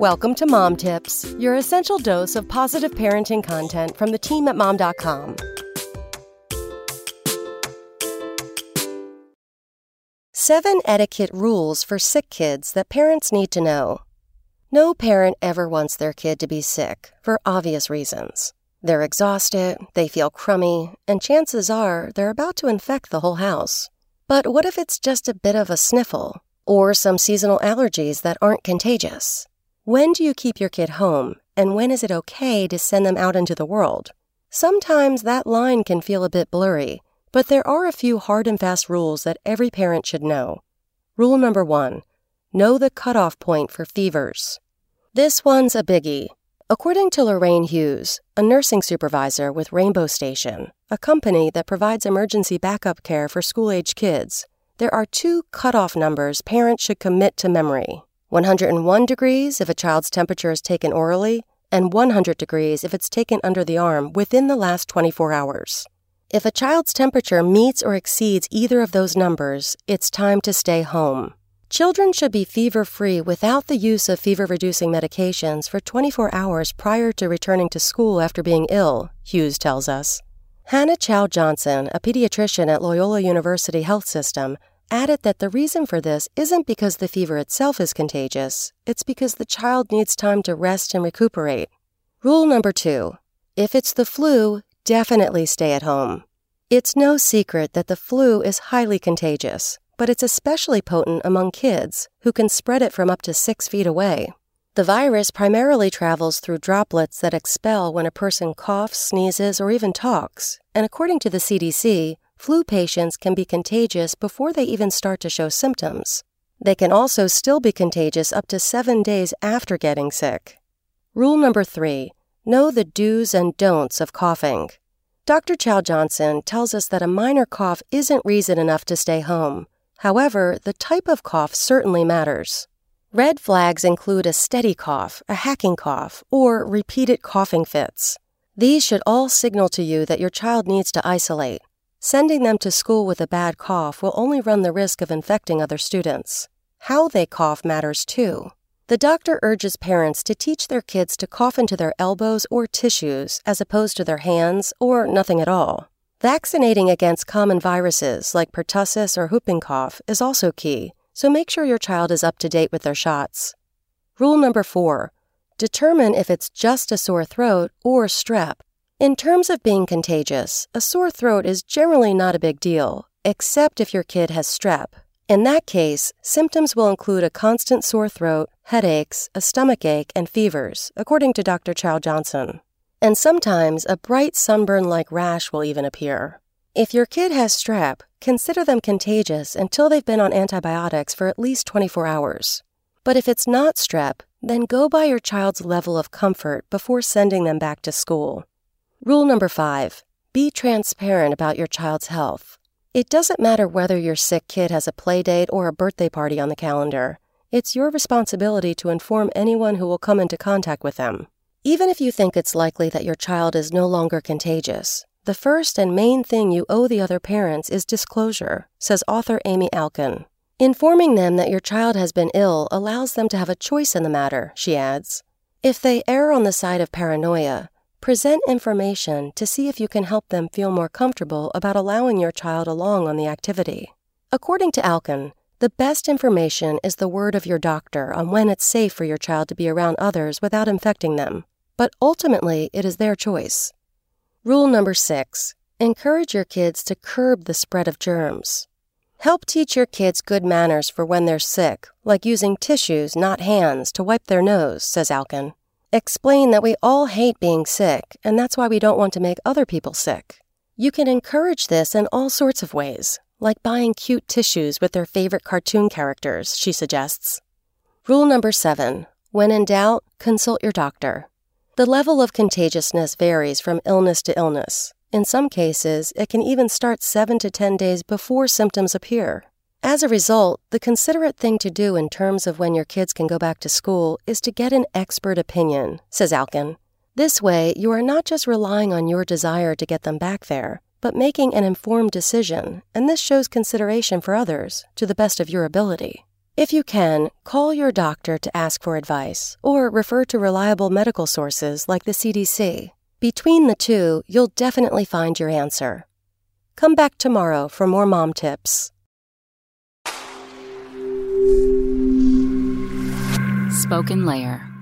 Welcome to Mom Tips, your essential dose of positive parenting content from the team at mom.com. Seven etiquette rules for sick kids that parents need to know. No parent ever wants their kid to be sick for obvious reasons. They're exhausted, they feel crummy, and chances are they're about to infect the whole house. But what if it's just a bit of a sniffle or some seasonal allergies that aren't contagious? When do you keep your kid home, and when is it okay to send them out into the world? Sometimes that line can feel a bit blurry, but there are a few hard and fast rules that every parent should know. Rule number one know the cutoff point for fevers. This one's a biggie. According to Lorraine Hughes, a nursing supervisor with Rainbow Station, a company that provides emergency backup care for school age kids, there are two cutoff numbers parents should commit to memory 101 degrees if a child's temperature is taken orally, and 100 degrees if it's taken under the arm within the last 24 hours. If a child's temperature meets or exceeds either of those numbers, it's time to stay home. Children should be fever free without the use of fever reducing medications for 24 hours prior to returning to school after being ill, Hughes tells us. Hannah Chow Johnson, a pediatrician at Loyola University Health System, added that the reason for this isn't because the fever itself is contagious, it's because the child needs time to rest and recuperate. Rule number two if it's the flu, definitely stay at home. It's no secret that the flu is highly contagious, but it's especially potent among kids, who can spread it from up to six feet away. The virus primarily travels through droplets that expel when a person coughs, sneezes, or even talks, and according to the CDC, flu patients can be contagious before they even start to show symptoms. They can also still be contagious up to seven days after getting sick. Rule number three know the do's and don'ts of coughing. Dr. Chow Johnson tells us that a minor cough isn't reason enough to stay home. However, the type of cough certainly matters. Red flags include a steady cough, a hacking cough, or repeated coughing fits. These should all signal to you that your child needs to isolate. Sending them to school with a bad cough will only run the risk of infecting other students. How they cough matters too. The doctor urges parents to teach their kids to cough into their elbows or tissues as opposed to their hands or nothing at all. Vaccinating against common viruses like pertussis or whooping cough is also key, so make sure your child is up to date with their shots. Rule number four determine if it's just a sore throat or strep in terms of being contagious, a sore throat is generally not a big deal, except if your kid has strep. In that case, symptoms will include a constant sore throat, headaches, a stomach ache, and fevers, according to Dr. Chow Johnson. And sometimes a bright sunburn like rash will even appear. If your kid has strep, consider them contagious until they've been on antibiotics for at least 24 hours. But if it's not strep, then go by your child's level of comfort before sending them back to school. Rule number five be transparent about your child's health. It doesn't matter whether your sick kid has a play date or a birthday party on the calendar. It's your responsibility to inform anyone who will come into contact with them. Even if you think it's likely that your child is no longer contagious, the first and main thing you owe the other parents is disclosure, says author Amy Alkon. Informing them that your child has been ill allows them to have a choice in the matter, she adds. If they err on the side of paranoia, Present information to see if you can help them feel more comfortable about allowing your child along on the activity. According to Alkon, the best information is the word of your doctor on when it's safe for your child to be around others without infecting them, but ultimately it is their choice. Rule number six encourage your kids to curb the spread of germs. Help teach your kids good manners for when they're sick, like using tissues, not hands, to wipe their nose, says Alkon. Explain that we all hate being sick, and that's why we don't want to make other people sick. You can encourage this in all sorts of ways, like buying cute tissues with their favorite cartoon characters, she suggests. Rule number seven when in doubt, consult your doctor. The level of contagiousness varies from illness to illness. In some cases, it can even start 7 to 10 days before symptoms appear. As a result, the considerate thing to do in terms of when your kids can go back to school is to get an expert opinion, says Alkon. This way, you are not just relying on your desire to get them back there, but making an informed decision, and this shows consideration for others to the best of your ability. If you can, call your doctor to ask for advice or refer to reliable medical sources like the CDC. Between the two, you'll definitely find your answer. Come back tomorrow for more mom tips. Spoken Layer